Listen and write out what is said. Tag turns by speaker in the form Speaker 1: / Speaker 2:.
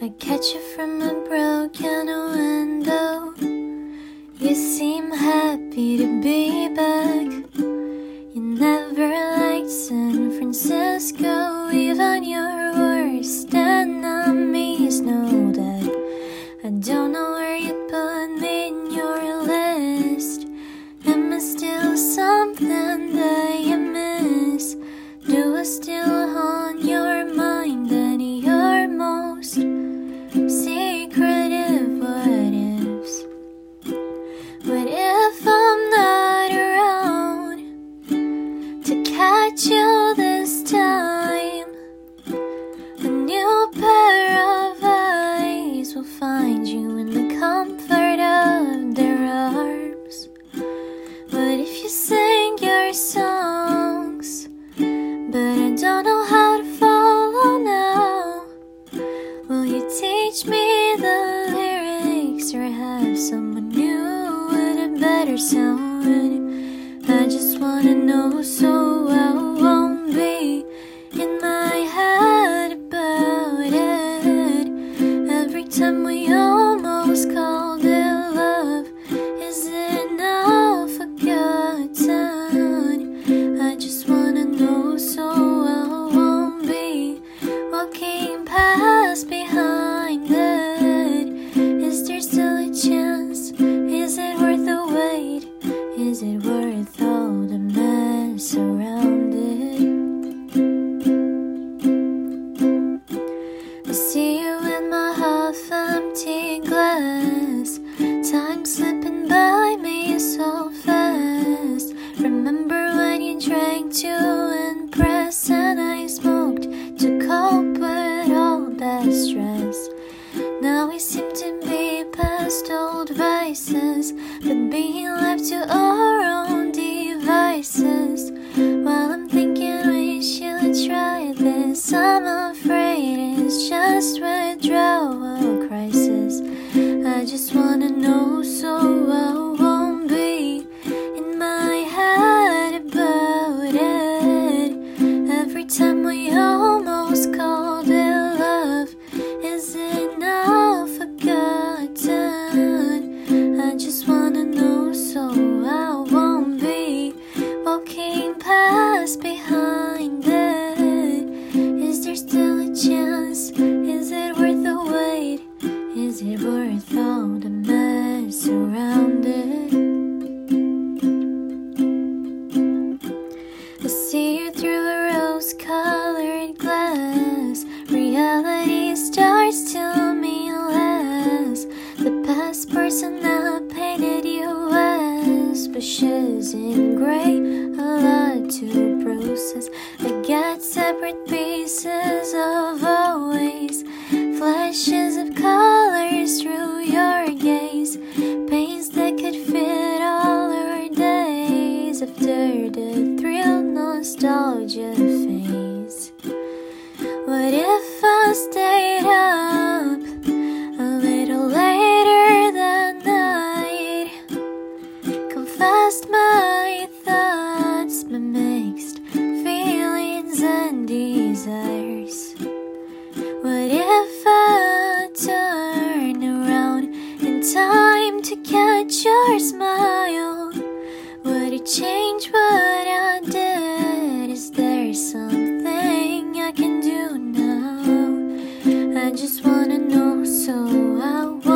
Speaker 1: I catch you from a broken window. You seem happy to be I just wanna know so I won't be in my head about it. Every time we almost called it. best stress. Now we seem to be past old vices, but being left to our own devices. While I'm thinking we should try this, I'm afraid it's just withdrawal crisis. I just wanna know so I won't be in my head about it. Every time we all Is there still a chance? Is it worth the wait? Is it worth all the mess around it? I see you through a rose colored glass. Reality starts to mean less. The past person I painted you as, but choosing. in the. wanna know, so I